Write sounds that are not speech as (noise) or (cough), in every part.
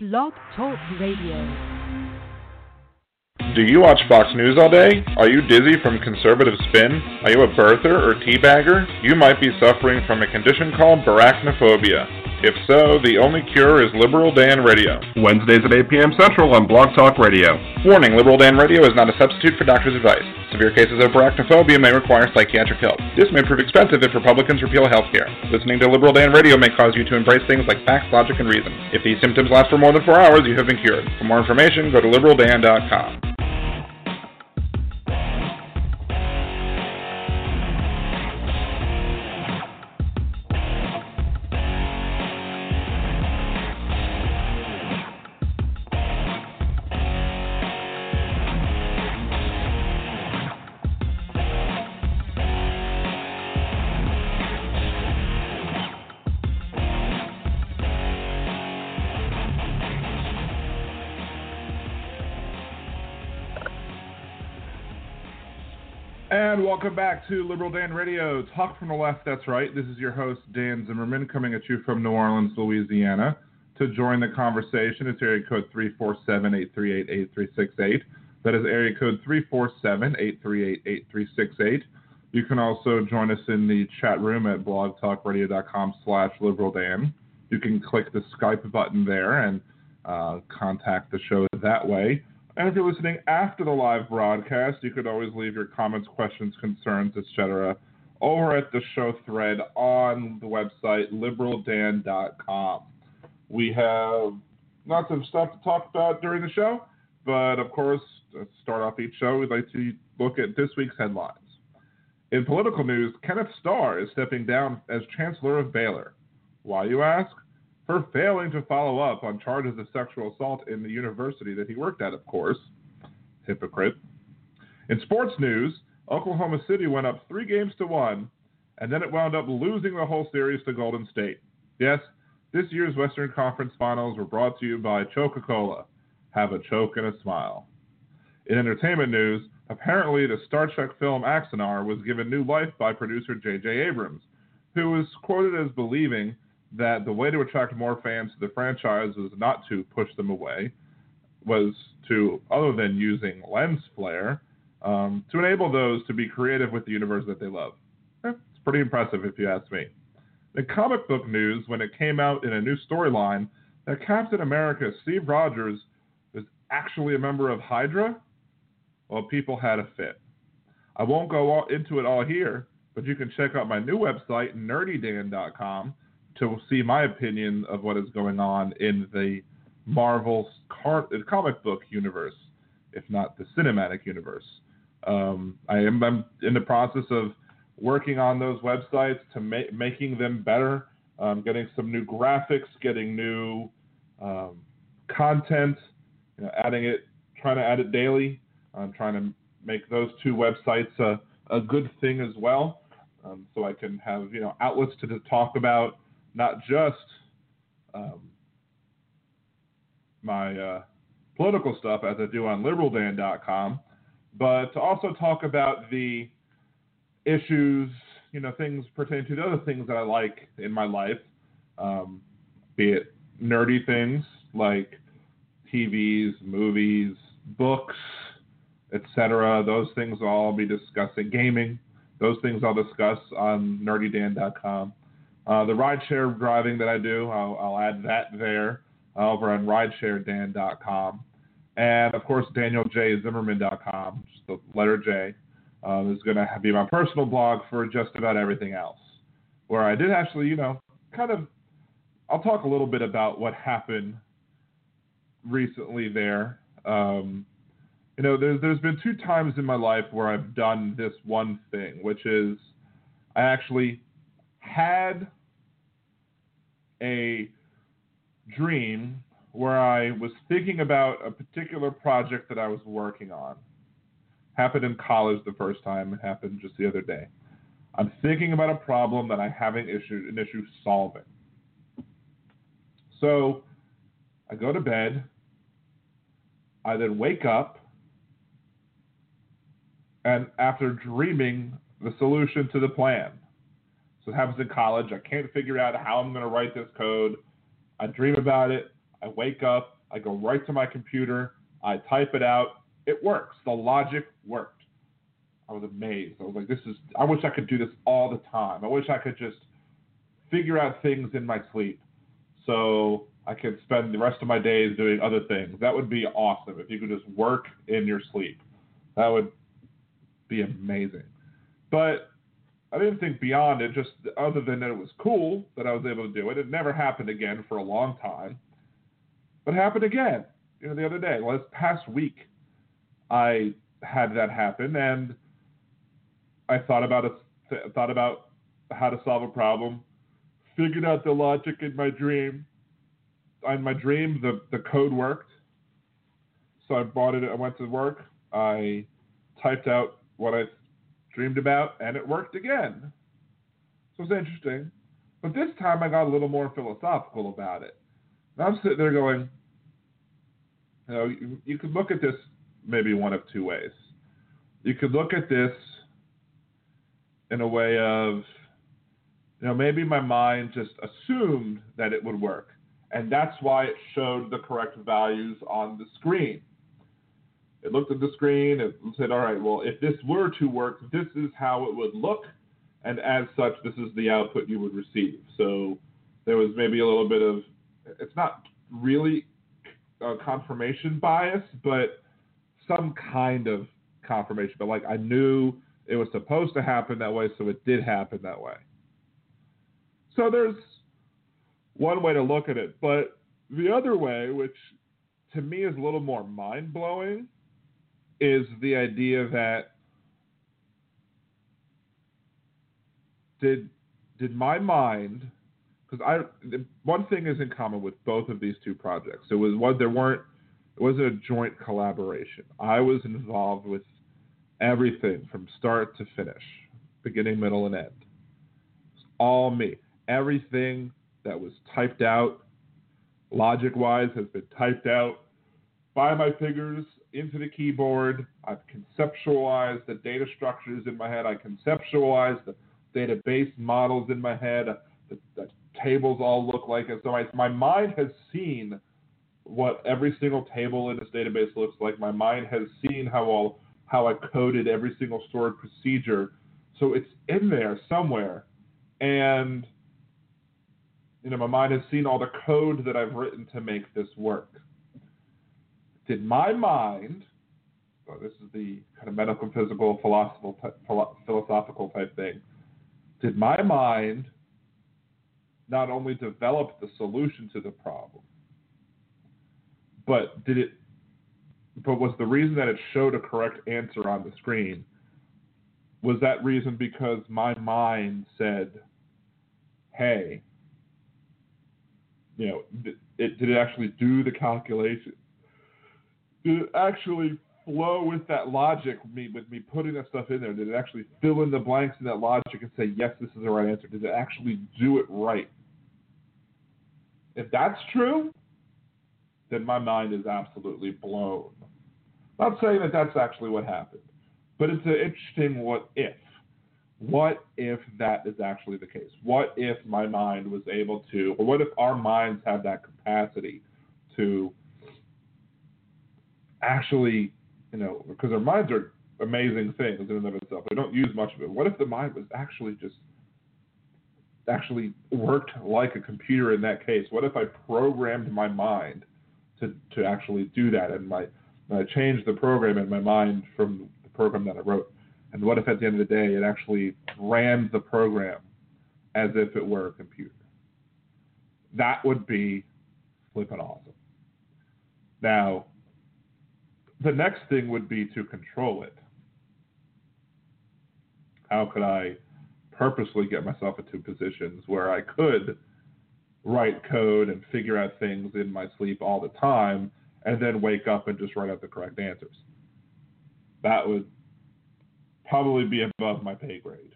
Blog Talk Radio. Do you watch Fox News all day? Are you dizzy from conservative spin? Are you a birther or teabagger? You might be suffering from a condition called barachnophobia. If so, the only cure is Liberal Dan Radio. Wednesdays at 8 p.m. Central on Blog Talk Radio. Warning Liberal Dan Radio is not a substitute for doctor's advice. Severe cases of barachnophobia may require psychiatric help. This may prove expensive if Republicans repeal health care. Listening to Liberal Dan Radio may cause you to embrace things like facts, logic, and reason. If these symptoms last for more than four hours, you have been cured. For more information, go to liberaldan.com. welcome back to Liberal Dan Radio. Talk from the left, that's right. This is your host, Dan Zimmerman, coming at you from New Orleans, Louisiana. To join the conversation, it's area code 347 838 8368. That is area code 347 838 8368. You can also join us in the chat room at blogtalkradio.com slash liberaldan. You can click the Skype button there and uh, contact the show that way. And if you're listening after the live broadcast, you could always leave your comments, questions, concerns, etc. over at the show thread on the website liberaldan.com. We have lots of stuff to talk about during the show, but of course, to start off each show, we'd like to look at this week's headlines. In political news, Kenneth Starr is stepping down as Chancellor of Baylor. Why, you ask? For failing to follow up on charges of sexual assault in the university that he worked at, of course. Hypocrite. In sports news, Oklahoma City went up three games to one, and then it wound up losing the whole series to Golden State. Yes, this year's Western Conference Finals were brought to you by Coca Cola. Have a choke and a smile. In entertainment news, apparently the Star Trek film Axanar was given new life by producer J.J. Abrams, who was quoted as believing that the way to attract more fans to the franchise was not to push them away, was to, other than using lens flare, um, to enable those to be creative with the universe that they love. It's pretty impressive if you ask me. In comic book news, when it came out in a new storyline that Captain America Steve Rogers was actually a member of Hydra, well, people had a fit. I won't go all into it all here, but you can check out my new website, nerdydan.com, to see my opinion of what is going on in the Marvel car- comic book universe, if not the cinematic universe. Um, I am I'm in the process of working on those websites to ma- making them better, um, getting some new graphics, getting new um, content, you know, adding it, trying to add it daily. I'm trying to make those two websites a, a good thing as well, um, so I can have you know outlets to, to talk about not just um, my uh, political stuff as I do on liberaldan.com, but to also talk about the issues, you know, things pertaining to the other things that I like in my life, um, be it nerdy things like TVs, movies, books, etc. Those things I'll be discussing. Gaming, those things I'll discuss on nerdydan.com. Uh, the rideshare driving that I do, I'll, I'll add that there uh, over on ridesharedan.com. And of course, DanielJZimmerman.com, just the letter J, um, is going to be my personal blog for just about everything else. Where I did actually, you know, kind of, I'll talk a little bit about what happened recently there. Um, you know, there's, there's been two times in my life where I've done this one thing, which is I actually had a dream where I was thinking about a particular project that I was working on. Happened in college the first time, it happened just the other day. I'm thinking about a problem that I have an issue, an issue solving. So I go to bed. I then wake up, and after dreaming the solution to the plan. It happens in college. I can't figure out how I'm going to write this code. I dream about it. I wake up, I go right to my computer, I type it out, it works. The logic worked. I was amazed. I was like, this is, I wish I could do this all the time. I wish I could just figure out things in my sleep so I could spend the rest of my days doing other things. That would be awesome if you could just work in your sleep. That would be amazing. But I didn't think beyond it, just other than that it was cool that I was able to do it. It never happened again for a long time. But happened again, you know, the other day. Well, this past week, I had that happen, and I thought about it, thought about how to solve a problem, figured out the logic in my dream. In my dream, the, the code worked. So I bought it. I went to work. I typed out what I dreamed about, and it worked again. So it's interesting. But this time I got a little more philosophical about it. And I'm sitting there going, you know, you, you could look at this maybe one of two ways. You could look at this in a way of, you know, maybe my mind just assumed that it would work. And that's why it showed the correct values on the screen. It looked at the screen and said, all right, well, if this were to work, this is how it would look. And as such, this is the output you would receive. So there was maybe a little bit of, it's not really a confirmation bias, but some kind of confirmation. But like I knew it was supposed to happen that way, so it did happen that way. So there's one way to look at it. But the other way, which to me is a little more mind blowing, is the idea that did did my mind because I one thing is in common with both of these two projects. It was what there weren't it wasn't a joint collaboration. I was involved with everything from start to finish, beginning, middle, and end. It's all me. Everything that was typed out, logic wise, has been typed out by my fingers into the keyboard. I've conceptualized the data structures in my head. I conceptualized the database models in my head. The, the tables all look like it. So my, my mind has seen what every single table in this database looks like. My mind has seen how all how I coded every single stored procedure. So it's in there somewhere. And you know, my mind has seen all the code that I've written to make this work. Did my mind, well, this is the kind of medical, physical, philosophical type, philosophical type thing, did my mind not only develop the solution to the problem, but did it but was the reason that it showed a correct answer on the screen was that reason because my mind said hey you know it did it actually do the calculation did it actually flow with that logic me with me putting that stuff in there did it actually fill in the blanks in that logic and say yes this is the right answer did it actually do it right if that's true then my mind is absolutely blown. Not saying that that's actually what happened, but it's an interesting what if. What if that is actually the case? What if my mind was able to, or what if our minds have that capacity to actually, you know, because our minds are amazing things in and of itself. We don't use much of it. What if the mind was actually just actually worked like a computer in that case? What if I programmed my mind to, to actually do that. And my I changed the program in my mind from the program that I wrote. And what if at the end of the day it actually ran the program as if it were a computer? That would be flipping awesome. Now, the next thing would be to control it. How could I purposely get myself into positions where I could write code and figure out things in my sleep all the time and then wake up and just write out the correct answers. That would probably be above my pay grade.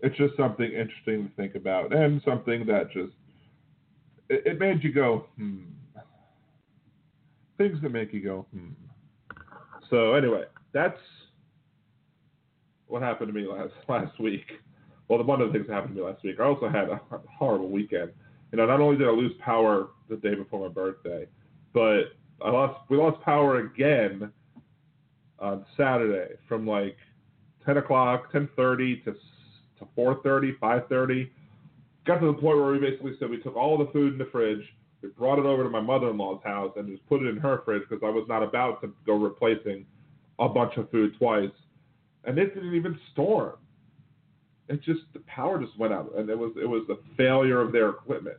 It's just something interesting to think about and something that just it, it made you go, hmm. Things that make you go, hmm. So anyway, that's what happened to me last (laughs) last week well, one of the things that happened to me last week, I also had a horrible weekend. you know, not only did I lose power the day before my birthday, but I lost we lost power again on Saturday from like 10 o'clock, 10:30 to to 4:30, 5:30. Got to the point where we basically said we took all the food in the fridge, we brought it over to my mother-in-law's house, and just put it in her fridge because I was not about to go replacing a bunch of food twice, and it didn't even storm. It just the power just went out, and it was it was the failure of their equipment.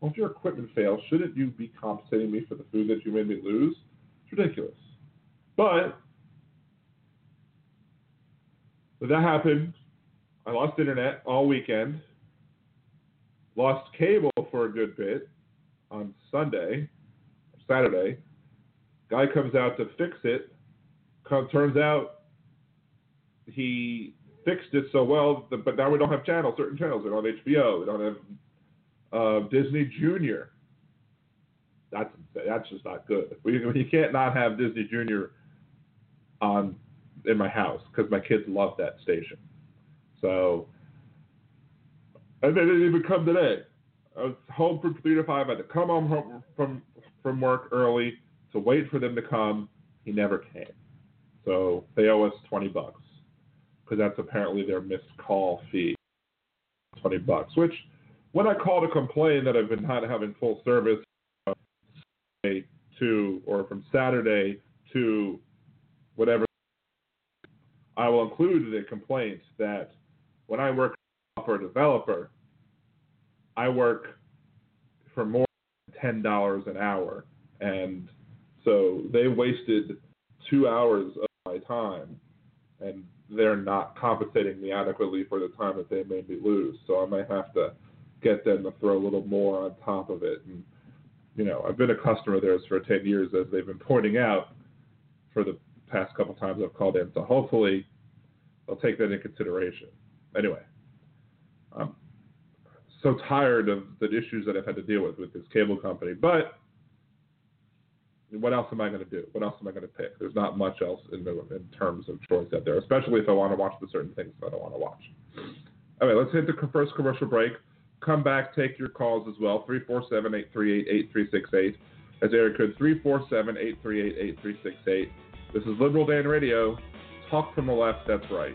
Well, if your equipment fails, shouldn't you be compensating me for the food that you made me lose? It's ridiculous. But but that happened. I lost internet all weekend. Lost cable for a good bit on Sunday, Saturday. Guy comes out to fix it. turns out he fixed it so well, but now we don't have channels, certain channels. We don't have HBO. We don't have uh, Disney Junior. That's that's just not good. We, you can't not have Disney Junior on in my house because my kids love that station. So, and then it even come today. I was home from three to five. I had to come home from from work early to wait for them to come. He never came. So they owe us twenty bucks because that's apparently their missed call fee. Twenty bucks, which when I call to complain that I've been not having full service uh, to or from Saturday to whatever, I will include the complaint that when I work for a developer, I work for more than ten dollars an hour, and so they wasted two hours of my time, and they're not compensating me adequately for the time that they made me lose. So I might have to get them to throw a little more on top of it. And you know, I've been a customer of theirs for 10 years, as they've been pointing out for the past couple times I've called in. So hopefully, they'll take that into consideration. Anyway, so tired of the issues that I've had to deal with with this cable company, but what else am I going to do? What else am I going to pick? There's not much else in, the, in terms of choice out there, especially if I want to watch the certain things that I want to watch. All right, let's hit the first commercial break come back, take your calls as well. 347 838 8368. That's area code 347 838 8368. This is Liberal Dan Radio. Talk from the left, that's right.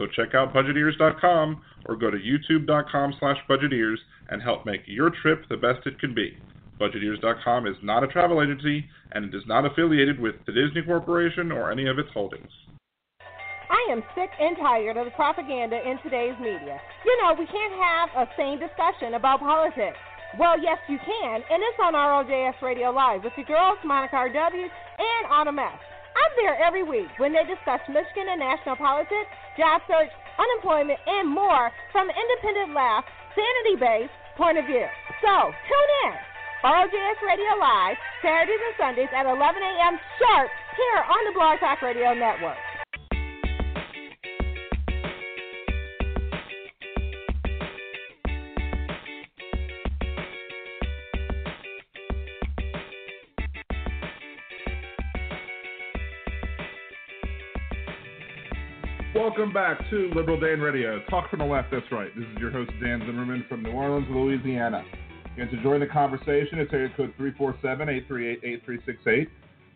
So check out budgetears.com or go to youtube.com slash budgetears and help make your trip the best it can be. Budgetears.com is not a travel agency and it is not affiliated with the Disney Corporation or any of its holdings. I am sick and tired of the propaganda in today's media. You know, we can't have a sane discussion about politics. Well, yes, you can, and it's on ROJS Radio Live with your girls, Monica R.W. and Autumn S. I'm there every week when they discuss Michigan and national politics, job search, unemployment, and more from an independent laugh, sanity based point of view. So, tune in. ROJS Radio Live, Saturdays and Sundays at 11 a.m. sharp here on the Blog Talk Radio Network. Welcome back to Liberal Dan Radio. Talk from the left, that's right. This is your host, Dan Zimmerman from New Orleans, Louisiana. And to join the conversation, it's area code 347 838 8368.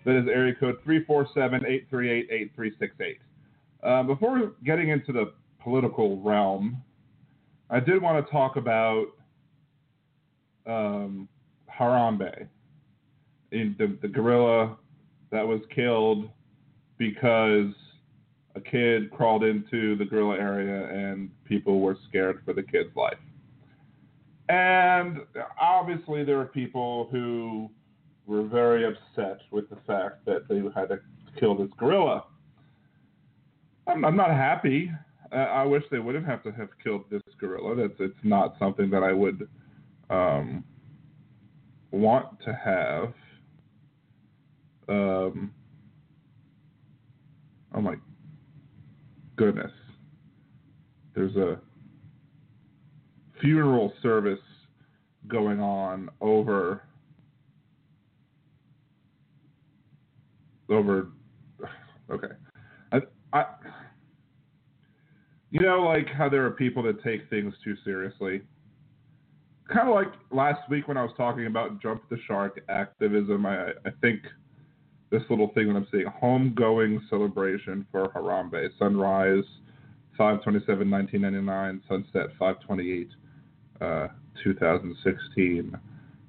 That is area code 347 838 8368. Uh, before getting into the political realm, I did want to talk about um, Harambe, the, the gorilla that was killed because a kid crawled into the gorilla area and people were scared for the kid's life. And obviously, there are people who were very upset with the fact that they had to kill this gorilla. I'm, I'm not happy. Uh, I wish they wouldn't have to have killed this gorilla. That's it's not something that I would um, want to have. Um, oh my goodness. There's a funeral service going on over over okay I, I you know like how there are people that take things too seriously kind of like last week when i was talking about jump the shark activism i i think this little thing that i'm seeing homegoing celebration for harambe sunrise 527 1999 sunset 528 uh, 2016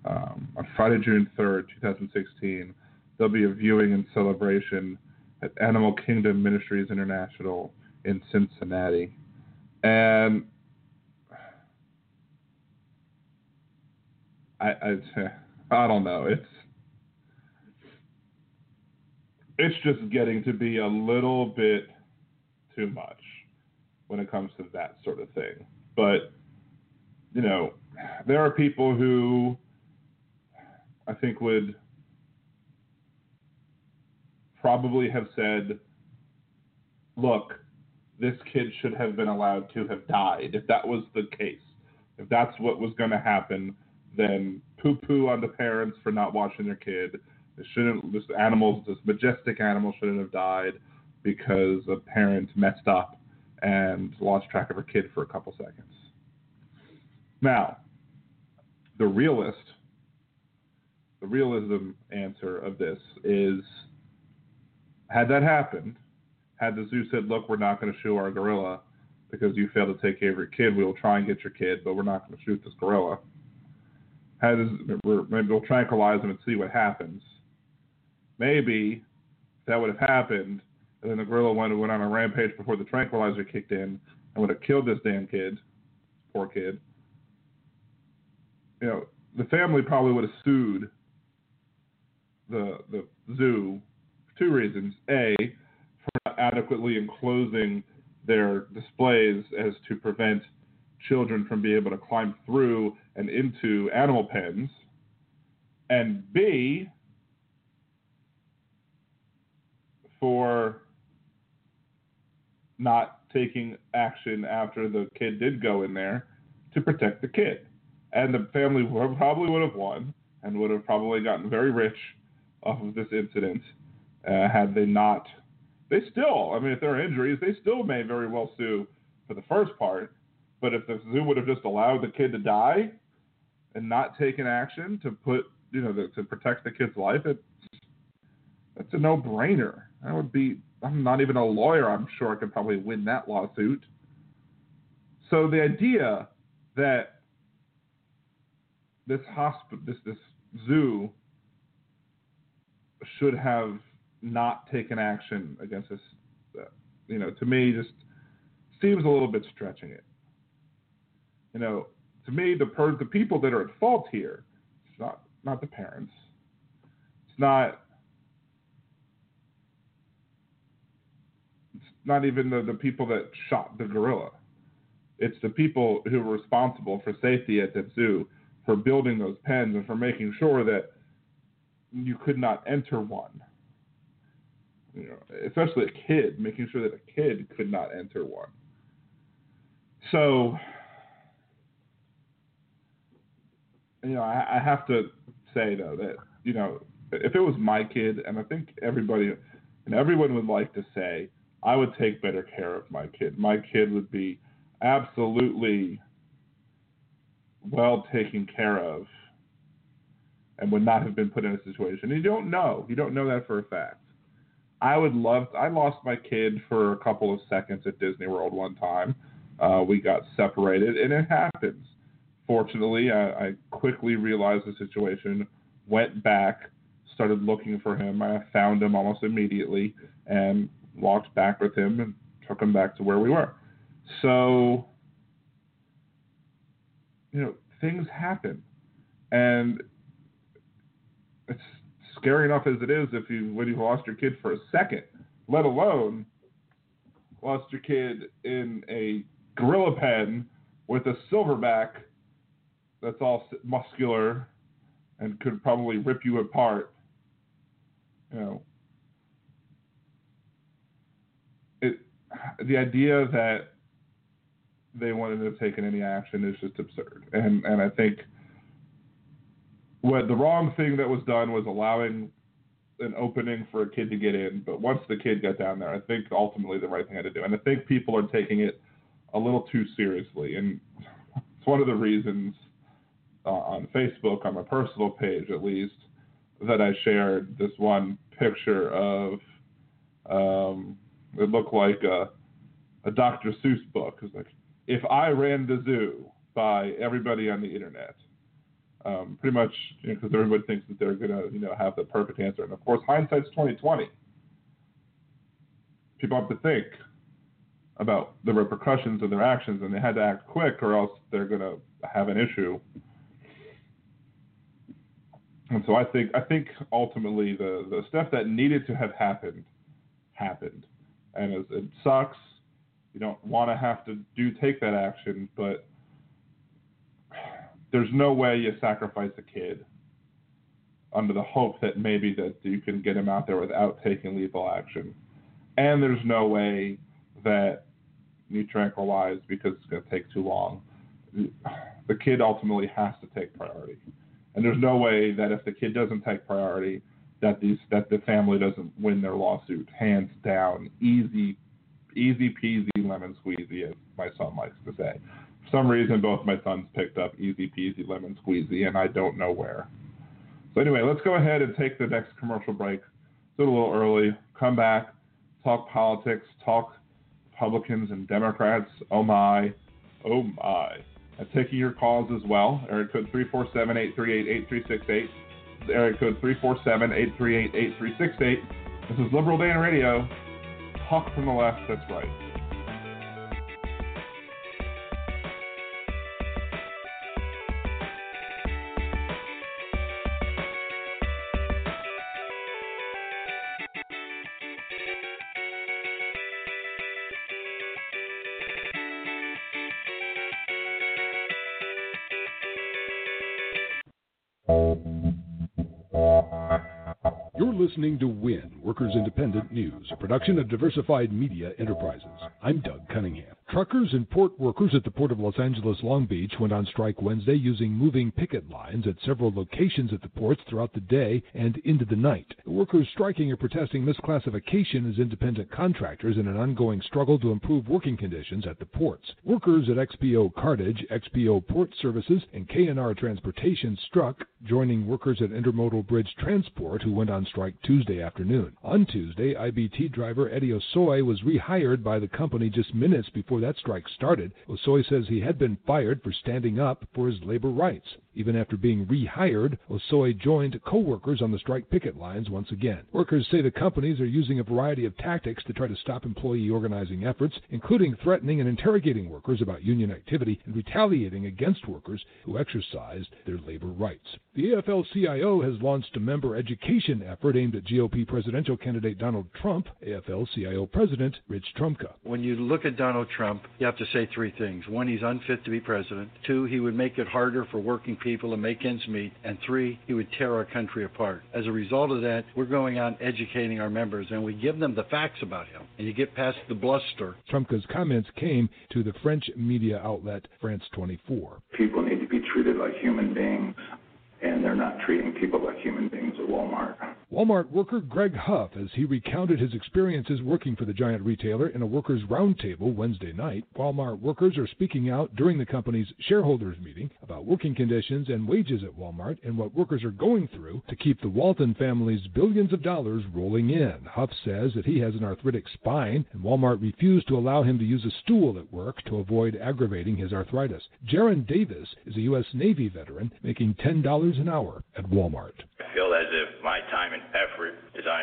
um, on friday june 3rd 2016 there'll be a viewing and celebration at Animal Kingdom Ministries International in Cincinnati. And I, I, I don't know. It's it's just getting to be a little bit too much when it comes to that sort of thing. But you know, there are people who I think would probably have said, look, this kid should have been allowed to have died. If that was the case, if that's what was going to happen, then poo poo on the parents for not watching their kid. It shouldn't, this animal, this majestic animal shouldn't have died because a parent messed up and lost track of her kid for a couple seconds. Now, the realist, the realism answer of this is had that happened, had the zoo said, look, we're not going to shoot our gorilla because you failed to take care of your kid, we will try and get your kid, but we're not going to shoot this gorilla. Had maybe we'll tranquilize them and see what happens. Maybe that would have happened, and then the gorilla went, went on a rampage before the tranquilizer kicked in and would have killed this damn kid, poor kid. You know, the family probably would have sued the the zoo two reasons. A, for not adequately enclosing their displays as to prevent children from being able to climb through and into animal pens. And B, for not taking action after the kid did go in there to protect the kid. And the family probably would have won and would have probably gotten very rich off of this incident uh, had they not, they still, I mean, if there are injuries, they still may very well sue for the first part. But if the zoo would have just allowed the kid to die and not taken action to put, you know, the, to protect the kid's life, it's that's a no-brainer. That would be. I'm not even a lawyer. I'm sure I could probably win that lawsuit. So the idea that this hospital, this this zoo, should have not taken action against this, uh, you know, to me just seems a little bit stretching it. You know, to me, the per- the people that are at fault here, it's not not the parents. It's not. It's not even the, the people that shot the gorilla. It's the people who were responsible for safety at that zoo, for building those pens, and for making sure that you could not enter one you know, especially a kid, making sure that a kid could not enter one. So, you know, I, I have to say though that you know, if it was my kid, and I think everybody and everyone would like to say, I would take better care of my kid. My kid would be absolutely well taken care of and would not have been put in a situation. You don't know. You don't know that for a fact. I would love. I lost my kid for a couple of seconds at Disney World one time. Uh, we got separated, and it happens. Fortunately, I, I quickly realized the situation, went back, started looking for him. I found him almost immediately and walked back with him and took him back to where we were. So, you know, things happen. And it's scary enough as it is if you when you've lost your kid for a second, let alone lost your kid in a gorilla pen with a silverback that's all muscular and could probably rip you apart. You know, it the idea that they wanted to take any action is just absurd, and and I think what the wrong thing that was done was allowing an opening for a kid to get in, but once the kid got down there, I think ultimately the right thing had to do, and I think people are taking it a little too seriously, and it's one of the reasons uh, on Facebook, on my personal page at least, that I shared this one picture of um, it looked like a, a Dr. Seuss book. It's like if I ran the zoo by everybody on the internet. Um, pretty much because you know, everybody thinks that they're gonna you know have the perfect answer, and of course hindsight's 2020. People have to think about the repercussions of their actions, and they had to act quick, or else they're gonna have an issue and so I think I think ultimately the the stuff that needed to have happened happened, and it, it sucks. You don't want to have to do take that action, but there's no way you sacrifice a kid under the hope that maybe that you can get him out there without taking lethal action. And there's no way that you tranquilize because it's going to take too long. The kid ultimately has to take priority. And there's no way that if the kid doesn't take priority, that these that the family doesn't win their lawsuit. Hands down, easy, easy peasy lemon squeezy, as my son likes to say. For some reason, both my sons picked up easy peasy lemon squeezy, and I don't know where. So anyway, let's go ahead and take the next commercial break. It's a little early. Come back, talk politics, talk Republicans and Democrats. Oh my, oh my and taking your calls as well. Area code 347-838-8368. Area code 347-838-8368. This is Liberal Dan Radio. Talk from the left, that's right. Listening to WIN, Workers Independent News, a production of Diversified Media Enterprises. I'm Doug Cunningham. Truckers and port workers at the Port of Los Angeles Long Beach went on strike Wednesday using moving picket lines at several locations at the ports throughout the day and into the night. The workers striking are protesting misclassification as independent contractors in an ongoing struggle to improve working conditions at the ports. Workers at XPO Cartage, XPO Port Services, and KNR Transportation struck, joining workers at Intermodal Bridge Transport who went on strike Tuesday afternoon. On Tuesday, IBT driver Eddie Osoy was rehired by the company just minutes before that strike started, Osoy says he had been fired for standing up for his labor rights. Even after being rehired, Osoy joined co-workers on the strike picket lines once again. Workers say the companies are using a variety of tactics to try to stop employee organizing efforts, including threatening and interrogating workers about union activity and retaliating against workers who exercised their labor rights. The AFL-CIO has launched a member education effort aimed at GOP presidential candidate Donald Trump, AFL-CIO President Rich Trumka. When you look at Donald Trump, you have to say three things. One, he's unfit to be president. Two, he would make it harder for working people to make ends meet. And three, he would tear our country apart. As a result of that, we're going out educating our members and we give them the facts about him. And you get past the bluster. Trumka's comments came to the French media outlet France 24. People need to be treated like human beings and they're not treating people like human beings at Walmart. Walmart worker Greg Huff as he recounted his experiences working for the giant retailer in a workers' roundtable Wednesday night. Walmart workers are speaking out during the company's shareholders meeting about working conditions and wages at Walmart and what workers are going through to keep the Walton family's billions of dollars rolling in. Huff says that he has an arthritic spine and Walmart refused to allow him to use a stool at work to avoid aggravating his arthritis. Jaron Davis is a U.S. Navy veteran making $10 an hour at Walmart. I feel as if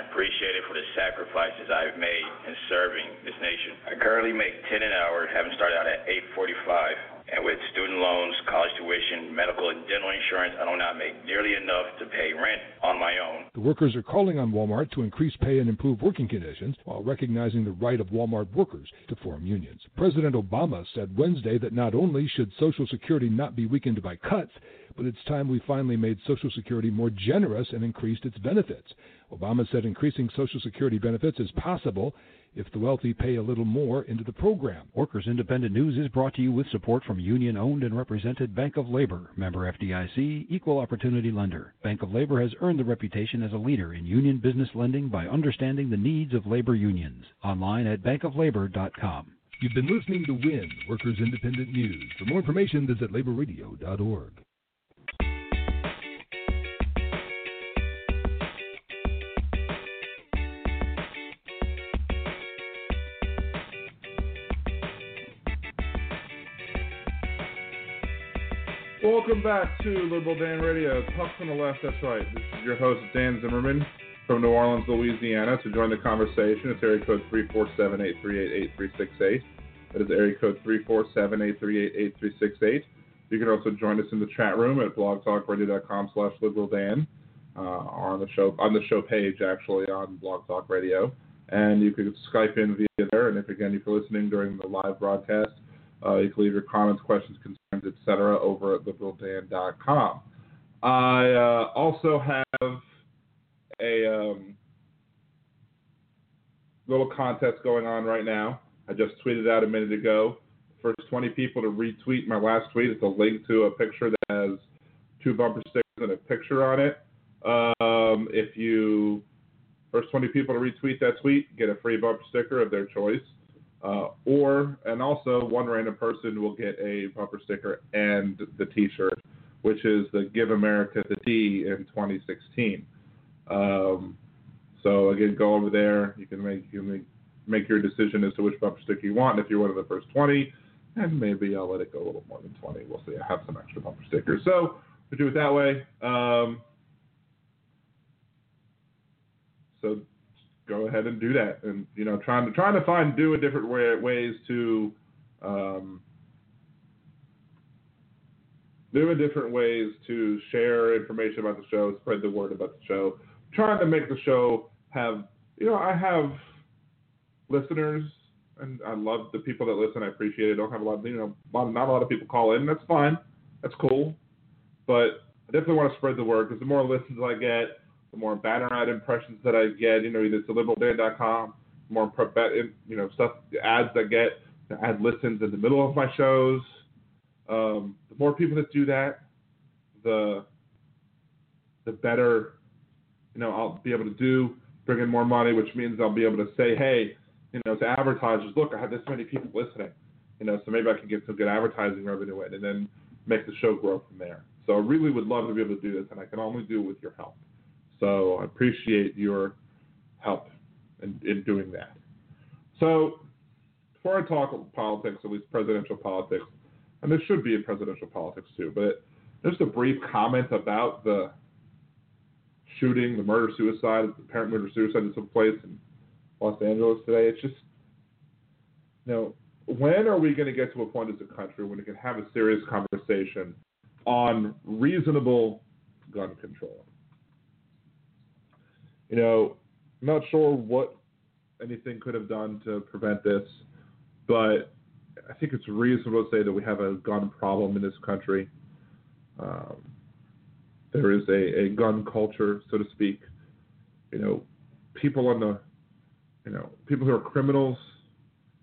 appreciated for the sacrifices I've made in serving this nation. I currently make 10 an hour, having started out at 845 and with student loans, college tuition, medical and dental insurance, I do not make nearly enough to pay rent on my own. The workers are calling on Walmart to increase pay and improve working conditions while recognizing the right of Walmart workers to form unions. President Obama said Wednesday that not only should Social Security not be weakened by cuts, but it's time we finally made Social Security more generous and increased its benefits. Obama said increasing Social Security benefits is possible if the wealthy pay a little more into the program. Workers Independent News is brought to you with support from union owned and represented Bank of Labor, member FDIC, equal opportunity lender. Bank of Labor has earned the reputation as a leader in union business lending by understanding the needs of labor unions. Online at bankoflabor.com. You've been listening to WIN, Workers Independent News. For more information, visit laborradio.org. Welcome back to Liberal Dan Radio. Talk from the left, that's right. This is your host, Dan Zimmerman from New Orleans, Louisiana. To join the conversation, it's area code 347-838-8368. That is area code 347-838-8368. You can also join us in the chat room at blogtalkradio.com slash liberaldan uh, or on the show on the show page, actually, on Blog Talk Radio. And you can Skype in via there. And if, again, if you're listening during the live broadcast, uh, you can leave your comments, questions, concerns, etc. over at liberaldan.com. I uh, also have a um, little contest going on right now. I just tweeted out a minute ago. First 20 people to retweet my last tweet. It's a link to a picture that has two bumper stickers and a picture on it. Um, if you first 20 people to retweet that tweet get a free bumper sticker of their choice. Uh, or and also one random person will get a bumper sticker and the T-shirt, which is the Give America the D in 2016. Um, so again, go over there. You can make you make, make your decision as to which bumper sticker you want. If you're one of the first 20, and maybe I'll let it go a little more than 20. We'll see. I have some extra bumper stickers, so we do it that way. Um, so go ahead and do that. And you know, trying to trying to find do a different way, ways to um, doing different ways to share information about the show, spread the word about the show, trying to make the show have you know I have listeners and I love the people that listen. I appreciate it. Don't have a lot, of, you know, not a lot of people call in. That's fine. That's cool. But I definitely want to spread the word because the more listens I get, the more banner ad impressions that I get, you know, either to liberaldan.com, more you know stuff, ads I get, the ad listens in the middle of my shows. Um, the more people that do that, the the better, you know, I'll be able to do, bring in more money, which means I'll be able to say, hey, you know, to advertisers, look, I have this many people listening, you know, so maybe I can get some good advertising revenue in, and then make the show grow from there. So I really would love to be able to do this, and I can only do it with your help. So I appreciate your help in, in doing that. So before I talk politics, at least presidential politics, and this should be in presidential politics too, but just a brief comment about the shooting, the murder suicide, the apparent murder suicide that took place in Los Angeles today. It's just, you know, when are we going to get to a point as a country when we can have a serious conversation on reasonable gun control? You know, I'm not sure what anything could have done to prevent this, but I think it's reasonable to say that we have a gun problem in this country. Um, there is a, a gun culture, so to speak. You know, people on the, you know, people who are criminals,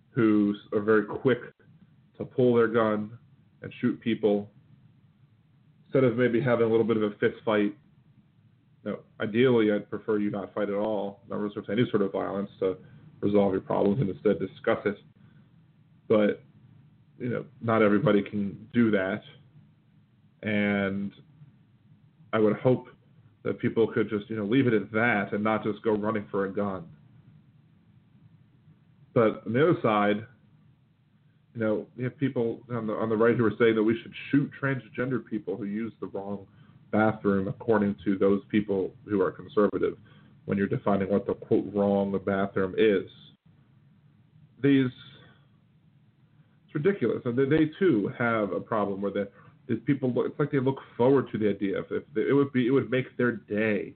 who are very quick to pull their gun and shoot people, instead of maybe having a little bit of a fist fight know, ideally, I'd prefer you not fight at all, not resort to any sort of violence to resolve your problems and instead discuss it. But, you know, not everybody can do that. And I would hope that people could just, you know, leave it at that and not just go running for a gun. But on the other side, you know, you have people on the on the right who are saying that we should shoot transgender people who use the wrong bathroom according to those people who are conservative. when you're defining what the quote wrong the bathroom is. These it's ridiculous, and they, they too have a problem where the these people look. It's like they look forward to the idea of if they, it would be it would make their day.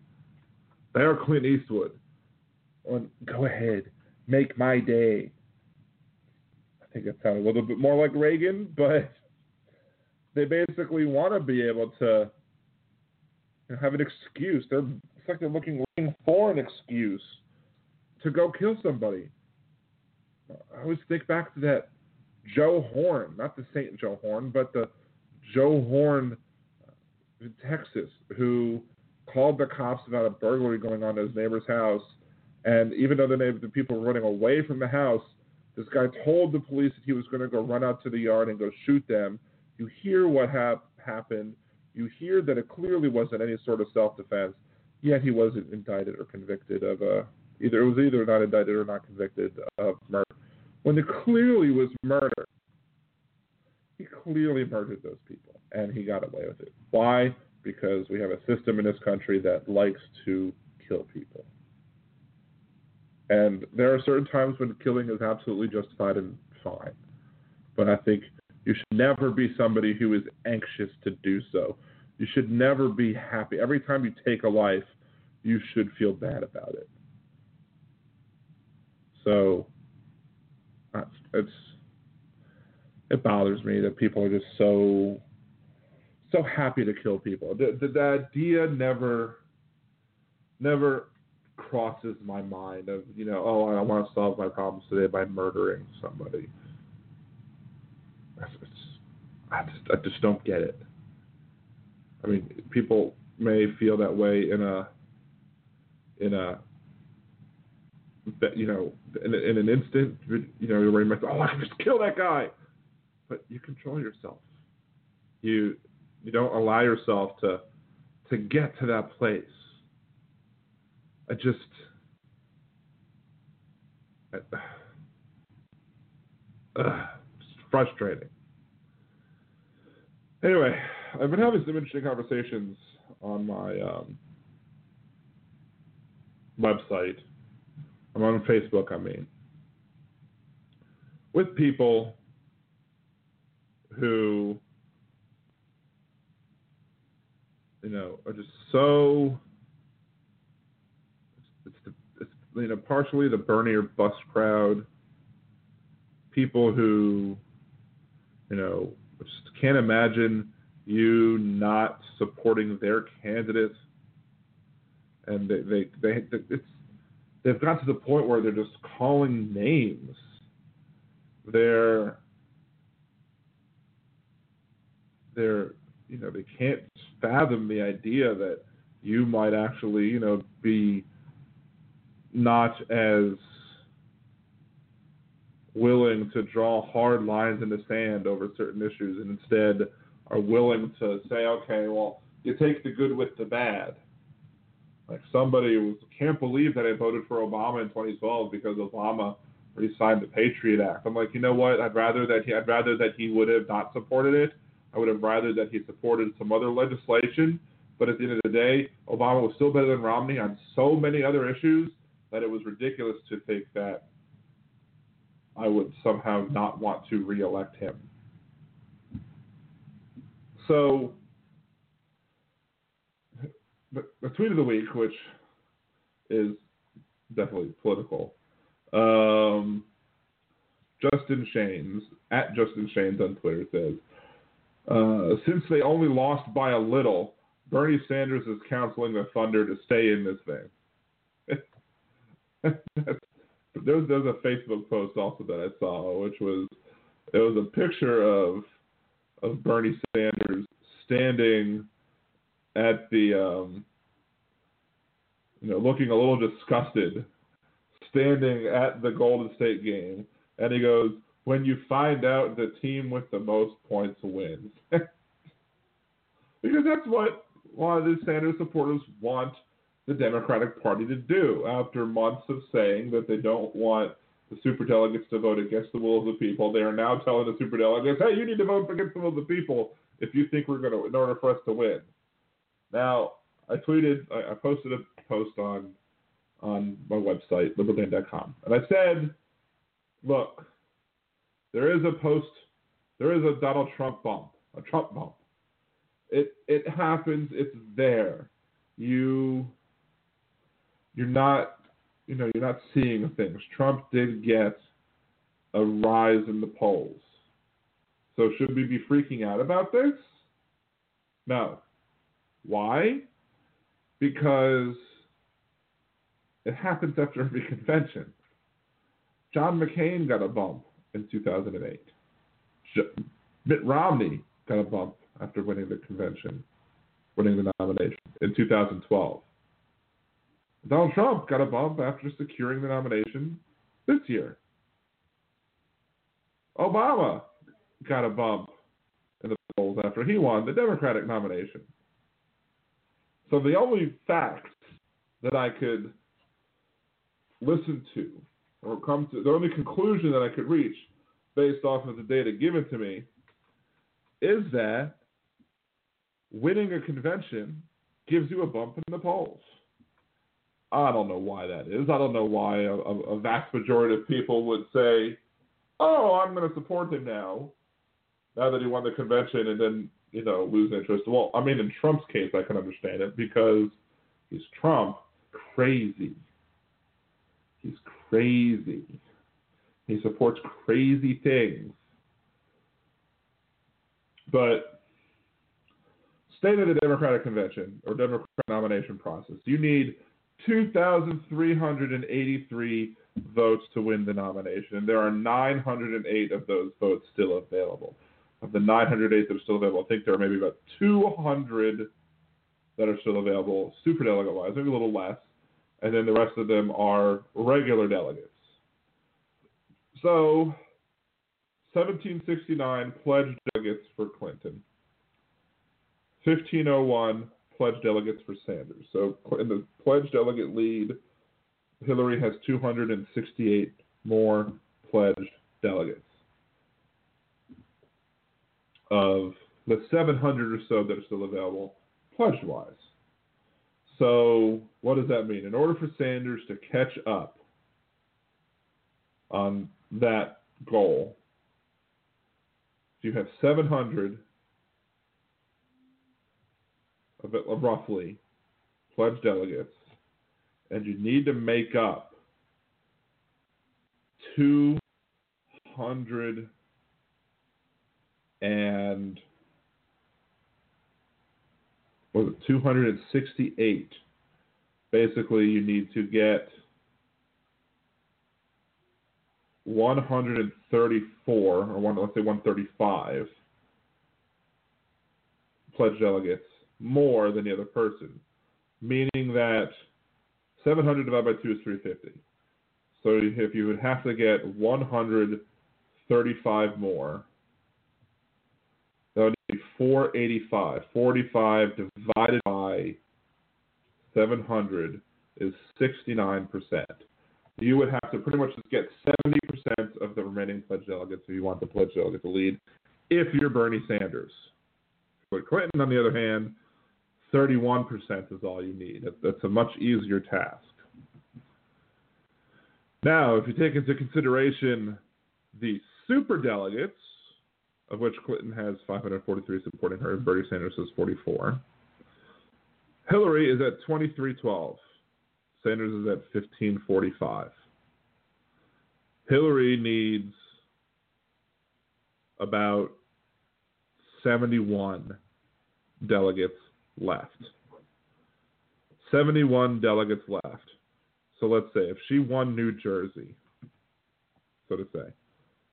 They are Clint Eastwood. On go ahead, make my day. I think it sounded a little bit more like Reagan, but they basically want to be able to know, have an excuse. They're it's like they're looking, for an excuse to go kill somebody. I always think back to that Joe Horn, not the Saint Joe Horn, but the Joe Horn uh, in Texas, who called the cops about a burglary going on at his neighbor's house. And even though the, neighbor, the people were running away from the house, this guy told the police that he was going to go run out to the yard and go shoot them. You hear what hap- happened. You hear that it clearly wasn't any sort of self-defense. Yet he wasn't indicted or convicted of a uh, either. It was either not indicted or not convicted of murder. When it clearly was murder, he clearly murdered those people, and he got away with it. Why? Because we have a system in this country that likes to kill people. And there are certain times when killing is absolutely justified and fine. But I think you should never be somebody who is anxious to do so. You should never be happy. Every time you take a life, you should feel bad about it. So it's it bothers me that people are just so so happy to kill people. The, the, the idea never never crosses my mind of you know oh I want to solve my problems today by murdering somebody. I just I just don't get it. I mean, people may feel that way in a in a you know in, in an instant. You know, you might say, "Oh, I can just kill that guy," but you control yourself. You you don't allow yourself to to get to that place. I just. I, (sighs) uh, frustrating. Anyway, I've been having some interesting conversations on my um, website. I'm on Facebook, I mean, with people who, you know, are just so. It's, the, it's you know partially the Bernie or bust crowd. People who, you know, can't imagine you not supporting their candidate, and they they, they it's they've got to the point where they're just calling names. They're they're you know they can't fathom the idea that you might actually you know be not as willing to draw hard lines in the sand over certain issues and instead are willing to say, okay, well, you take the good with the bad. Like somebody can't believe that I voted for Obama in 2012 because Obama re-signed the Patriot Act. I'm like, you know what? I'd rather that he, I'd rather that he would have not supported it. I would have rather that he supported some other legislation. But at the end of the day, Obama was still better than Romney on so many other issues that it was ridiculous to think that I would somehow not want to reelect him. So, the, the tweet of the week, which is definitely political. Um, Justin Shanes, at Justin Shanes on Twitter, says, uh, since they only lost by a little, Bernie Sanders is counseling the Thunder to stay in this thing. (laughs) there was, a Facebook post also that I saw, which was it was a picture of of Bernie Sanders standing at the um, you know looking a little disgusted, standing at the Golden State game, and he goes, "When you find out the team with the most points wins," (laughs) because that's what a lot of the Sanders supporters want the Democratic Party to do after months of saying that they don't want the superdelegates to vote against the will of the people. They are now telling the superdelegates, hey, you need to vote against the will of the people if you think we're going to, in order for us to win. Now, I tweeted, I, I posted a post on on my website, liberaldan.com. And I said, look, there is a post, there is a Donald Trump bump, a Trump bump. It it happens. It's there. You you're not you know you're not seeing things. Trump did get a rise in the polls. So should we be freaking out about this? No. Why? Because it happens after every convention. John McCain got a bump in 2008. Mitt Romney got a bump after winning the convention, winning the nomination in 2012. Donald Trump got a bump after securing the nomination this year. Obama got a bump in the polls after he won the Democratic nomination. So the only facts that I could listen to or come to, the only conclusion that I could reach based off of the data given to me is that winning a convention gives you a bump in the polls. I don't know why that is. I don't know why a, a vast majority of people would say, "Oh, I'm going to support him now." Now that he won the convention and then you know lose interest. Well, I mean, in Trump's case, I can understand it because he's Trump, crazy. He's crazy. He supports crazy things. But state of the Democratic convention or Democratic nomination process, you need 2,383 votes to win the nomination, there are 908 of those votes still available. Of the 908 that are still available, I think there are maybe about 200 that are still available, super delegate wise, maybe a little less, and then the rest of them are regular delegates. So, 1769 pledged delegates for Clinton. 1501 pledged delegates for Sanders. So in the pledged delegate lead, Hillary has 268 more pledged delegates. Of the 700 or so that are still available, pledged wise. So, what does that mean? In order for Sanders to catch up on that goal, you have 700 of Uh, roughly pledged delegates, and you need to make up 200 and was it 268 basically you need to get 134 or one let's say 135 pledged delegates more than the other person, meaning that 700 divided by 2 is 350. So if you would have to get 135 more, that would be 485. 45 divided by 700 is 69%. You would have to pretty much just get 70% of the remaining pledged delegates if you want the pledged delegate to lead, if you're Bernie Sanders. But Clinton, on the other hand, 31% is all you need. That's a much easier task. Now, if you take into consideration the super delegates, of which Clinton has 543 supporting her, Bernie Sanders has 44. Hillary is at 2312. Sanders is at 1545. Hillary needs about 71 delegates left. 71 delegates left. So let's say if she won New Jersey, so to say,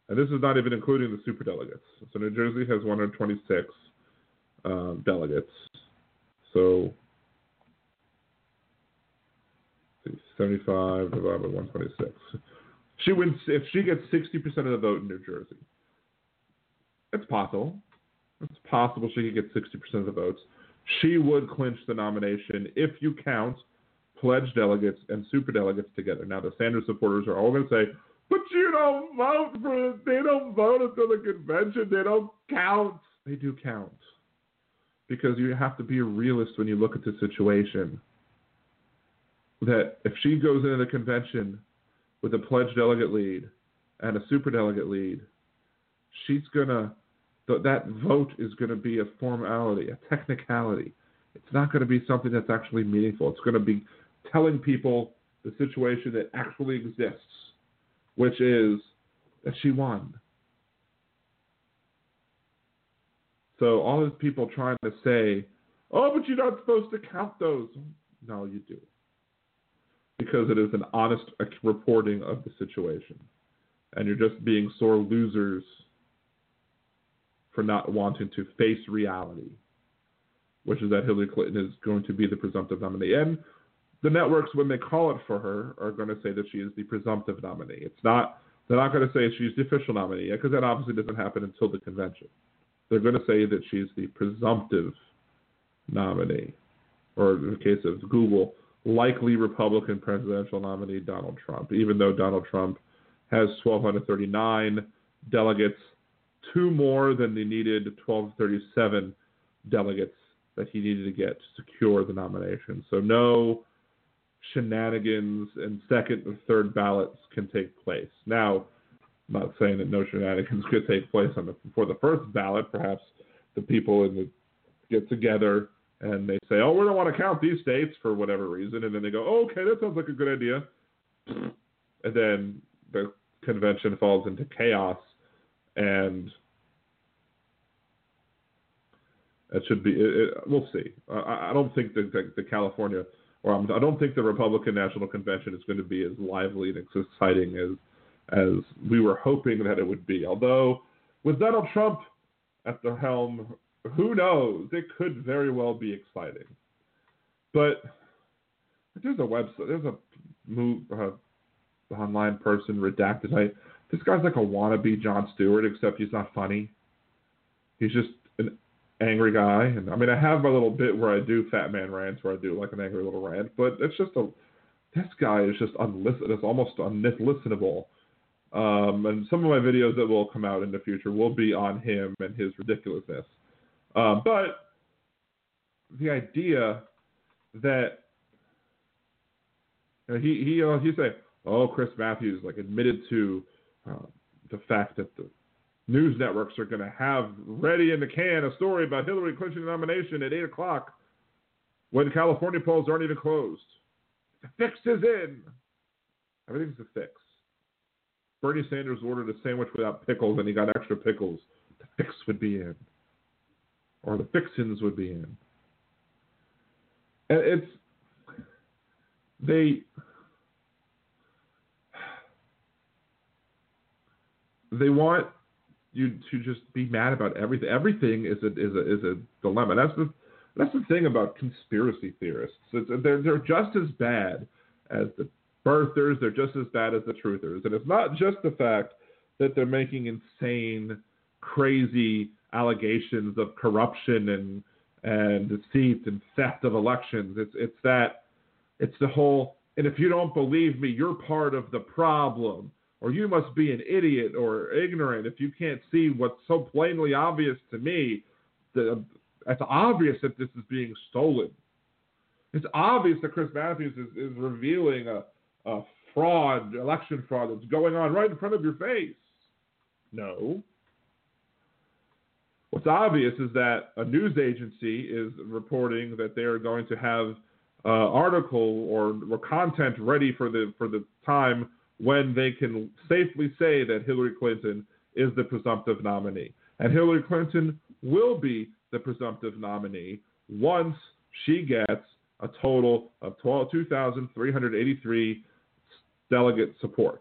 and this is not even including the super delegates. So New Jersey has 126 um, delegates. So 75 divided by 126. She wins if she gets 60% of the vote in New Jersey. It's possible. It's possible she could get 60% of the votes she would clinch the nomination if you count pledged delegates and super delegates together. Now, the Sanders supporters are all going to say, but you don't vote for it. They don't vote until the convention. They don't count. They do count. Because you have to be a realist when you look at the situation. that if she goes into the convention with a pledged delegate lead and a super delegate lead, she's gonna th- that vote is gonna be a formality, a technicality. It's not going to be something that's actually meaningful. It's going to be telling people the situation that actually exists, which is that she won. So all these people trying to say, "Oh, but you're not supposed to count those." No, you do, because it is an honest reporting of the situation, and you're just being sore losers for not wanting to face reality, which is that Hillary Clinton is going to be the presumptive nominee. And the networks, when they call it for her, are going to say that she is the presumptive nominee. It's not. They're not going to say she's the official nominee because that obviously doesn't happen until the convention. They're going to say that she's the presumptive nominee, or in the case of Google, likely Republican presidential nominee Donald Trump. Even though Donald Trump has 1,239 delegates, two more than the needed 1,237 delegates that he needed to get to secure the nomination. So no shenanigans and second and third ballots can take place. Now, I'm not saying that no shenanigans could take place on the, for the first ballot. Perhaps the people in the get together and they say, "Oh, we don't want to count these states for whatever reason," and then they go, oh, "Okay, that sounds like a good idea," and then the convention falls into chaos, and it should be. It, it, we'll see. I, I don't think that the, the California or I'm, I do not think the Republican National Convention is going to be as lively and exciting as as we were hoping that it would be. Although with Donald Trump at the helm, who knows? It could very well be exciting. But there's a website, there's a move, uh, online person redacted. I, this guy's like a wannabe Jon Stewart, except he's not funny. He's just an angry guy. And I mean, I have my little bit where I do fat man rants, where I do like an angry little rant, but it's just a. This guy is just unlisten. It's almost unlistenable. Um, and some of my videos that will come out in the future will be on him and his ridiculousness. Um, but the idea that you know, he he uh, he say, oh, Chris Matthews like admitted to uh, the fact that the news networks are going to have ready in the can a story about Hillary Clinton nomination at 8 o'clock when California polls aren't even closed. The fix is in. Everything's a fix. Bernie Sanders ordered a sandwich without pickles and he got extra pickles. The fix would be in. Or the fixins would be in. And it's. They. They want you to just be mad about everything. Everything is a is a is a dilemma. That's the that's the thing about conspiracy theorists. It's, they're they're just as bad as the birthers. They're just as bad as the truthers. And it's not just the fact that they're making insane, crazy allegations of corruption and and deceit and theft of elections. It's it's that it's the whole. And if you don't believe me, you're part of the problem or you must be an idiot or ignorant if you can't see what's so plainly obvious to me. That it's obvious that this is being stolen. It's obvious that Chris Matthews is, is revealing a, a fraud, election fraud that's going on right in front of your face. No. What's obvious is that a news agency is reporting that they are going to have uh, article or, or content ready for the for the time when they can safely say that Hillary Clinton is the presumptive nominee. And Hillary Clinton will be the presumptive nominee once she gets a total of 2,383 delegate support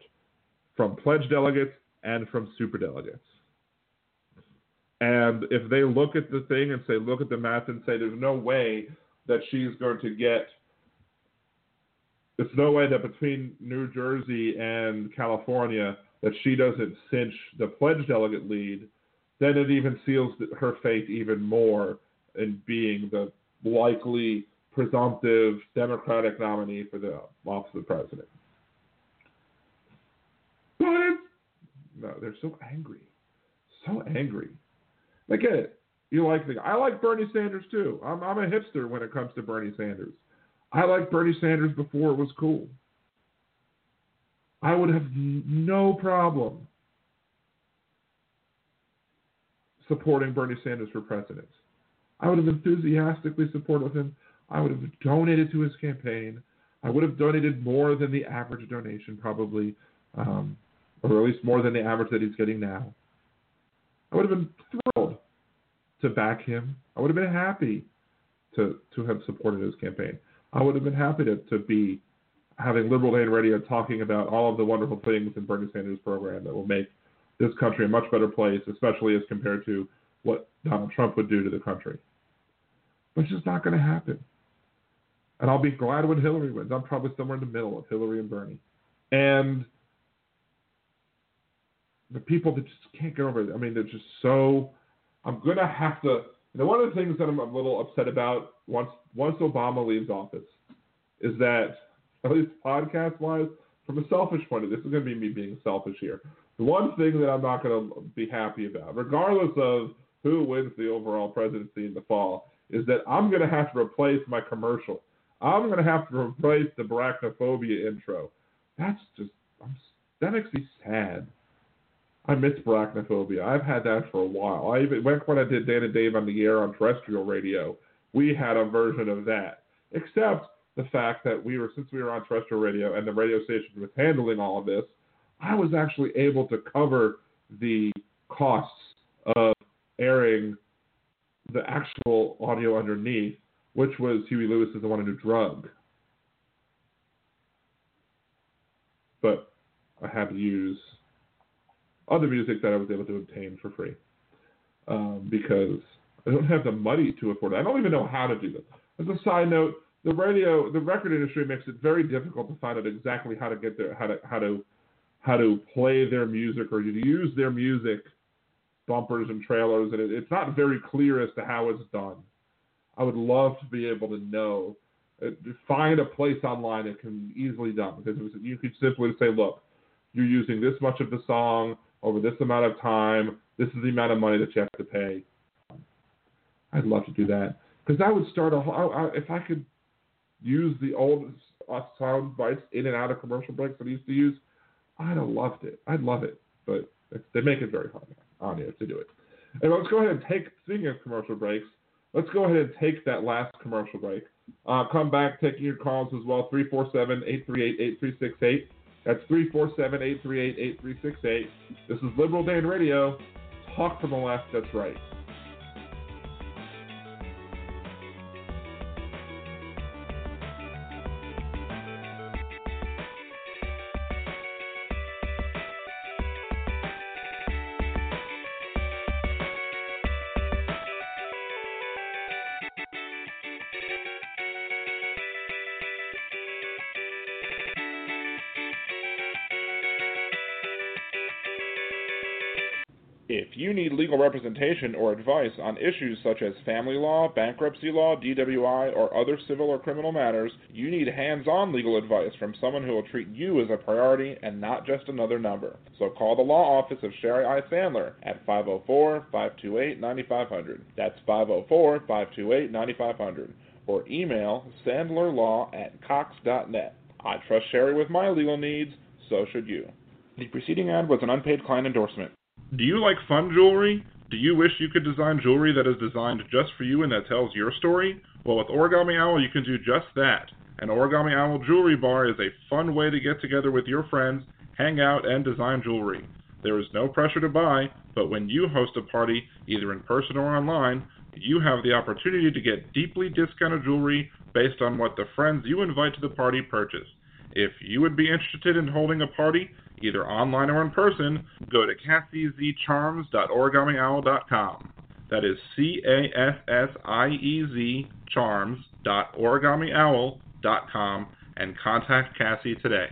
from pledge delegates and from super delegates. And if they look at the thing and say, look at the math and say, there's no way that she's going to get there's no way that between New Jersey and California that she doesn't cinch the pledge delegate lead, then it even seals her fate even more in being the likely presumptive Democratic nominee for the office of president. But no, they're so angry, so angry. I get it. You like the I like Bernie Sanders too. I'm I'm a hipster when it comes to Bernie Sanders. I liked Bernie Sanders before it was cool. I would have no problem supporting Bernie Sanders for president. I would have enthusiastically supported him. I would have donated to his campaign. I would have donated more than the average donation, probably, um, or at least more than the average that he's getting now. I would have been thrilled to back him. I would have been happy to to have supported his campaign. I would have been happy to, to be having Liberal Dan Radio talking about all of the wonderful things in Bernie Sanders' program that will make this country a much better place, especially as compared to what Donald Trump would do to the country. But it's just not going to happen. And I'll be glad when Hillary wins. I'm probably somewhere in the middle of Hillary and Bernie. And the people that just can't get over it. I mean, they're just so. I'm gonna have to. You know, one of the things that I'm a little upset about once once Obama leaves office is that at least podcast wise, from a selfish point of view, this is gonna be me being selfish here. The one thing that I'm not gonna be happy about, regardless of who wins the overall presidency in the fall, is that I'm gonna have to replace my commercial. I'm gonna have to replace the Barachnophobia intro. That's just I'm, that makes me sad. I miss Barachnophobia. I've had that for a while. I even back when I did Dan and Dave on the air on terrestrial radio, we had a version of that. Except the fact that we were since we were on terrestrial radio and the radio station was handling all of this, I was actually able to cover the costs of airing the actual audio underneath, which was Huey Lewis is the one who drug. But I had to use other music that I was able to obtain for free um, because I don't have the money to afford it. I don't even know how to do this. As a side note, the radio, the record industry makes it very difficult to find out exactly how to get there, how to how to how to play their music or to use their music bumpers and trailers, and it, it's not very clear as to how it's done. I would love to be able to know, uh, find a place online that can easily done because was, you could simply say, look, you're using this much of the song over this amount of time. This is the amount of money that you have to pay. I'd love to do that because that would start a. I, if I could use the old uh, sound bites in and out of commercial breaks that I used to use, I'd have loved it. I'd love it, but they make it very hard on you to do it. And let's go ahead and take. Speaking of commercial breaks, let's go ahead and take that last commercial break. Uh, come back taking your calls as well. 347 838 8368. That's 347 838 8368. This is Liberal Dan Radio. Talk from the left, that's right. Representation or advice on issues such as family law, bankruptcy law, DWI, or other civil or criminal matters, you need hands on legal advice from someone who will treat you as a priority and not just another number. So call the law office of Sherry I. Sandler at 504 528 9500. That's 504 528 9500. Or email sandlerlaw at cox.net. I trust Sherry with my legal needs, so should you. The preceding ad was an unpaid client endorsement. Do you like fun jewelry? Do you wish you could design jewelry that is designed just for you and that tells your story? Well, with Origami Owl, you can do just that. An Origami Owl jewelry bar is a fun way to get together with your friends, hang out, and design jewelry. There is no pressure to buy, but when you host a party, either in person or online, you have the opportunity to get deeply discounted jewelry based on what the friends you invite to the party purchase. If you would be interested in holding a party, either online or in person, go to cassiezcharms.origamiOwl.com. That is C A S S I E Z charms.origamiOwl.com and contact Cassie today.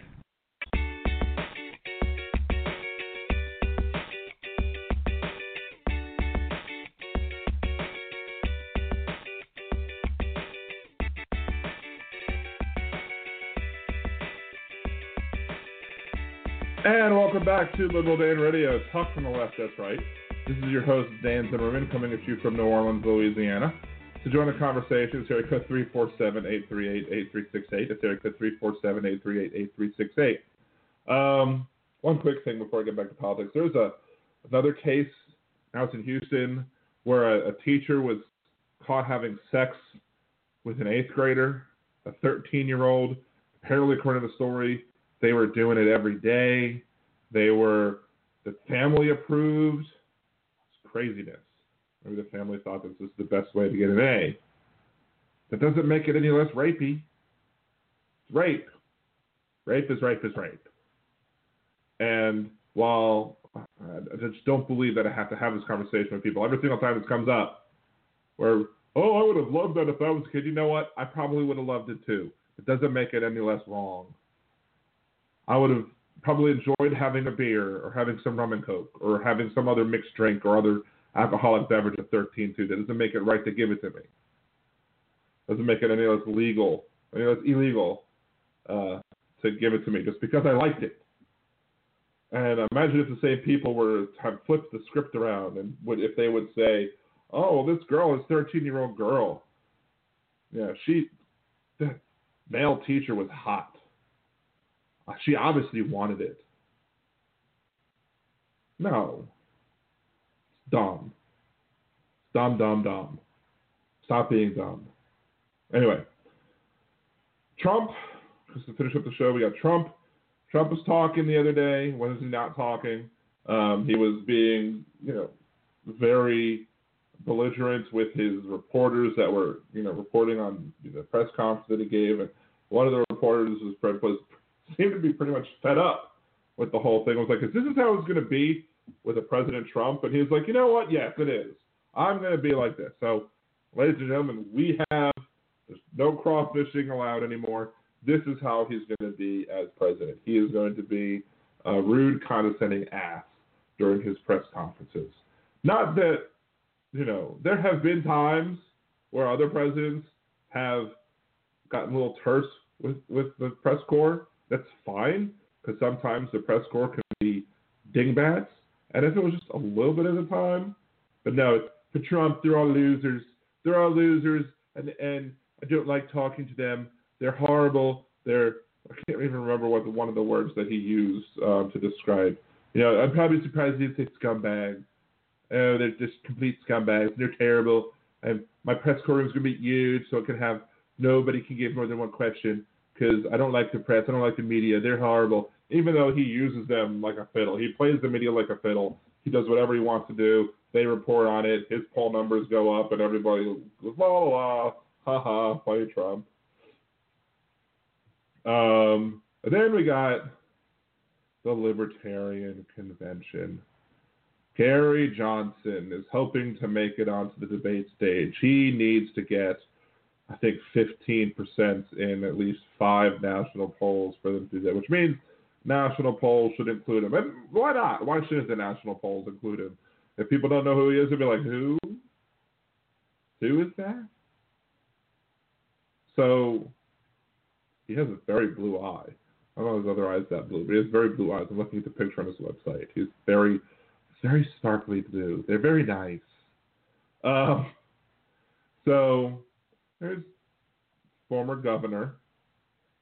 Back to Liberal Dan Radio. Talk from the left, that's right. This is your host, Dan Zimmerman, coming at you from New Orleans, Louisiana. To join the conversation, it's area code 347-838-8368. It's area code 347-838-8368. Um, one quick thing before I get back to politics. There's a another case out in Houston where a, a teacher was caught having sex with an eighth grader, a 13 year old. Apparently, according to the story, they were doing it every day. They were, the family approved. It's craziness. Maybe the family thought this was the best way to get an A. That doesn't make it any less rapey. It's rape. Rape is rape is rape. And while I just don't believe that I have to have this conversation with people every single time this comes up, where oh, I would have loved that if I was a kid. You know what? I probably would have loved it too. It doesn't make it any less wrong. I would have probably enjoyed having a beer or having some rum and coke or having some other mixed drink or other alcoholic beverage at 13 too. That doesn't make it right to give it to me. Doesn't make it any less legal, any less illegal uh, to give it to me just because I liked it. And imagine if the same people were to flipped the script around and would if they would say, "Oh, this girl is 13 year old girl. Yeah, she, that male teacher was hot. She obviously wanted it. No. It's dumb. It's Dumb, dumb, dumb. Stop being dumb. Anyway, Trump, just to finish up the show, we got Trump. Trump was talking the other day. When is he not talking? Um, he was being, you know, very belligerent with his reporters that were, you know, reporting on the press conference that he gave. And one of the reporters was, was seemed to be pretty much fed up with the whole thing. I was like, is this is how it's going to be with a President Trump? And he was like, you know what? Yes, it is. I'm going to be like this. So, ladies and gentlemen, we have there's no crawfishing allowed anymore. This is how he's going to be as president. He is going to be a rude, condescending ass during his press conferences. Not that, you know, there have been times where other presidents have gotten a little terse with, with the press corps. That's fine, because sometimes the press corps can be dingbats. And if it was just a little bit at a time, but no, for Trump, they're all losers. They're all losers, and and I don't like talking to them. They're horrible. They're I can't even remember what the, one of the words that he used um, to describe. You know, I'm probably surprised he didn't say scumbag. Oh, they're just complete scumbags. They're terrible. And my press corps is going to be huge, so it can have nobody can give more than one question because I don't like the press. I don't like the media. They're horrible. Even though he uses them like a fiddle, he plays the media like a fiddle. He does whatever he wants to do. They report on it. His poll numbers go up, and everybody goes la la la, ha ha, play Trump. Um, and then we got the Libertarian Convention. Gary Johnson is hoping to make it onto the debate stage. He needs to get, I think, 15% in at least five national polls for them to do that, which means national polls should include him. And why not? Why shouldn't the national polls include him? If people don't know who he is, they'll be like, who? Who is that? So he has a very blue eye. I don't know his other eyes that blue, but he has very blue eyes. I'm looking at the picture on his website. He's very, very sparkly blue. They're very nice. Um, so there's former governor.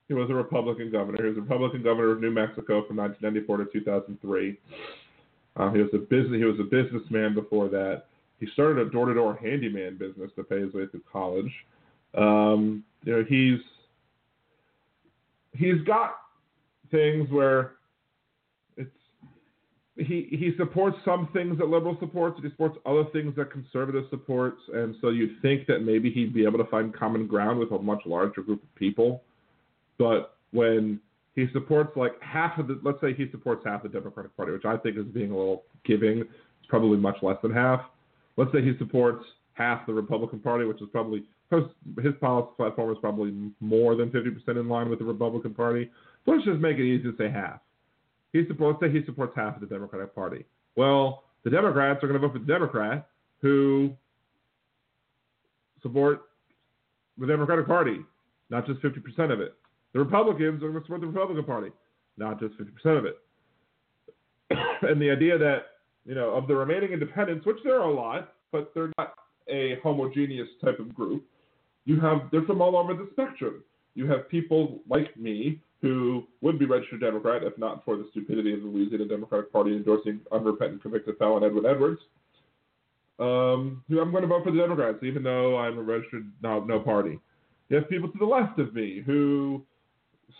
He was a Republican governor. He was a Republican governor of New Mexico from 1994 to 2003. Uh, he was a business. He was a businessman before that. He started a door-to-door handyman business to pay his way through college. Um, you know, he's he's got things where he he supports some things that liberal supports, he supports other things that conservative supports, and so you'd think that maybe he'd be able to find common ground with a much larger group of people. But when he supports like half of the let's say he supports half the Democratic Party, which I think is being a little giving. It's probably much less than half. Let's say he supports half the Republican Party, which is probably his policy platform is probably more than 50% in line with the Republican Party. Let's just make it easy to say half. He supports say he supports half of the Democratic Party. Well, the Democrats are going to vote for the Democrat who support the Democratic Party, not just 50% of it. The Republicans are going to support the Republican Party, not just 50% of it. (coughs) and the idea that, you know, of the remaining independents, which there are a lot, but they're not a homogeneous type of group. You have they're from all over the spectrum. You have people like me who would be registered Democrat if not for the stupidity of the Louisiana Democratic Party endorsing unrepentant convicted felon Edwin Edwards. Um, who I'm going to vote for the Democrats, even though I'm a registered no, no party. You have people to the left of me who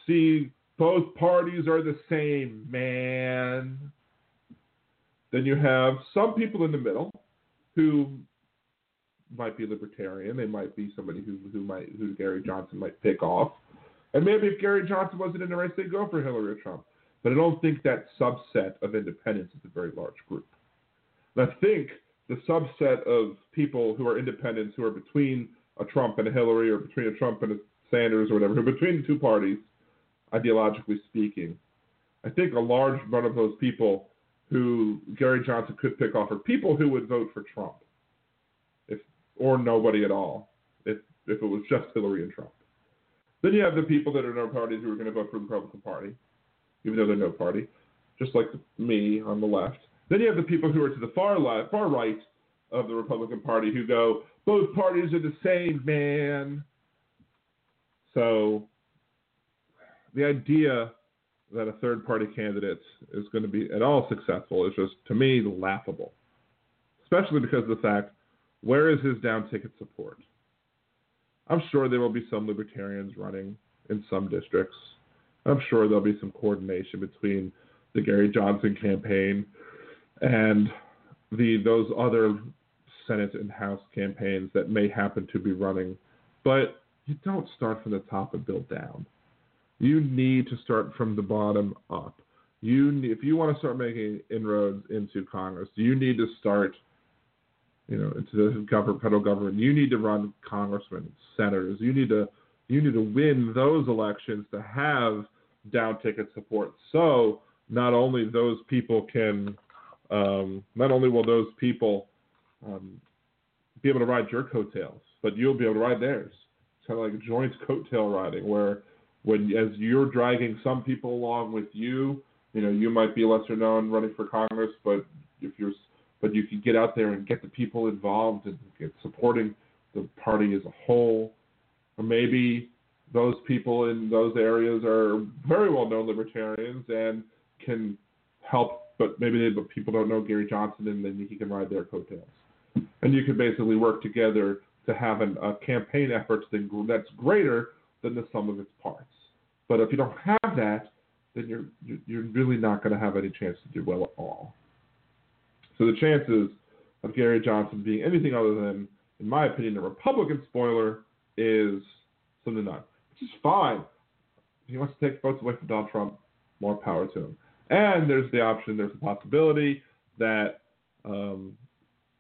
see both parties are the same, man. Then you have some people in the middle who might be libertarian. They might be somebody who who might who Gary Johnson might pick off. And maybe if Gary Johnson wasn't in the race, they'd go for Hillary or Trump. But I don't think that subset of independents is a very large group. And I think the subset of people who are independents who are between a Trump and a Hillary or between a Trump and a Sanders or whatever, between the two parties, ideologically speaking, I think a large amount of those people who Gary Johnson could pick off are people who would vote for Trump, if or nobody at all, if if it was just Hillary and Trump. Then you have the people that are no parties who are going to vote for the Republican Party, even though they're no party, just like me on the left. Then you have the people who are to the far left, far right of the Republican Party who go, both parties are the same, man. So the idea that a third party candidate is going to be at all successful is just, to me, laughable. Especially because of the fact, where is his down ticket support? I'm sure there will be some libertarians running in some districts. I'm sure there'll be some coordination between the Gary Johnson campaign and the those other Senate and House campaigns that may happen to be running. But you don't start from the top and build down. You need to start from the bottom up. You, if you want to start making inroads into Congress, you need to start you know, into the federal government. You need to run congressmen, senators. You need to you need to win those elections to have down ticket support. So not only those people can, um, not only will those people um, be able to ride your coattails, but you'll be able to ride theirs. It's kind of like joint coattail riding, where when as you're dragging some people along with you, you know, you might be lesser known running for Congress, but if you're but you can get out there and get the people involved and get supporting the party as a whole. Or maybe those people in those areas are very well known libertarians and can help, but maybe they, but people don't know Gary Johnson and then he can ride their coattails. And you can basically work together to have an, a campaign effort that's greater than the sum of its parts. But if you don't have that, then you're you're really not going to have any chance to do well at all. So the chances of Gary Johnson being anything other than, in my opinion, a Republican spoiler is slim to none, which is fine. If he wants to take votes away from Donald Trump, more power to him. And there's the option, there's the possibility that um,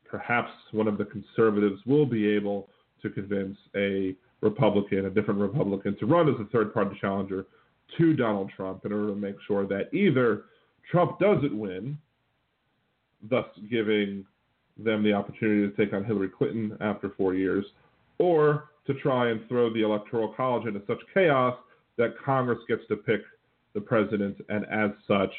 perhaps one of the conservatives will be able to convince a Republican, a different Republican, to run as a third party challenger to Donald Trump in order to make sure that either Trump doesn't win thus giving them the opportunity to take on Hillary Clinton after four years, or to try and throw the Electoral College into such chaos that Congress gets to pick the president, and as such,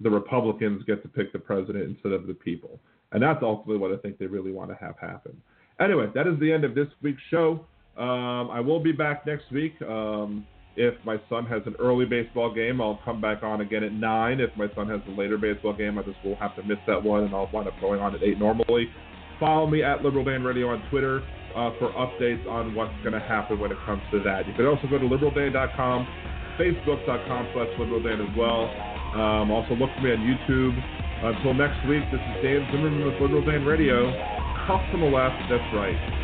the Republicans get to pick the president instead of the people. And that's ultimately what I think they really want to have happen. Anyway, that is the end of this week's show. Um, I will be back next week. Um, if my son has an early baseball game, I'll come back on again at 9. If my son has a later baseball game, I just will have to miss that one, and I'll wind up going on at 8 normally. Follow me at Liberal Dan Radio on Twitter uh, for updates on what's going to happen when it comes to that. You can also go to liberaldan.com, facebook.com slash liberaldan as well. Um, also look for me on YouTube. Until next week, this is Dan Zimmerman with Liberal Dan Radio. Talk from the left, that's right.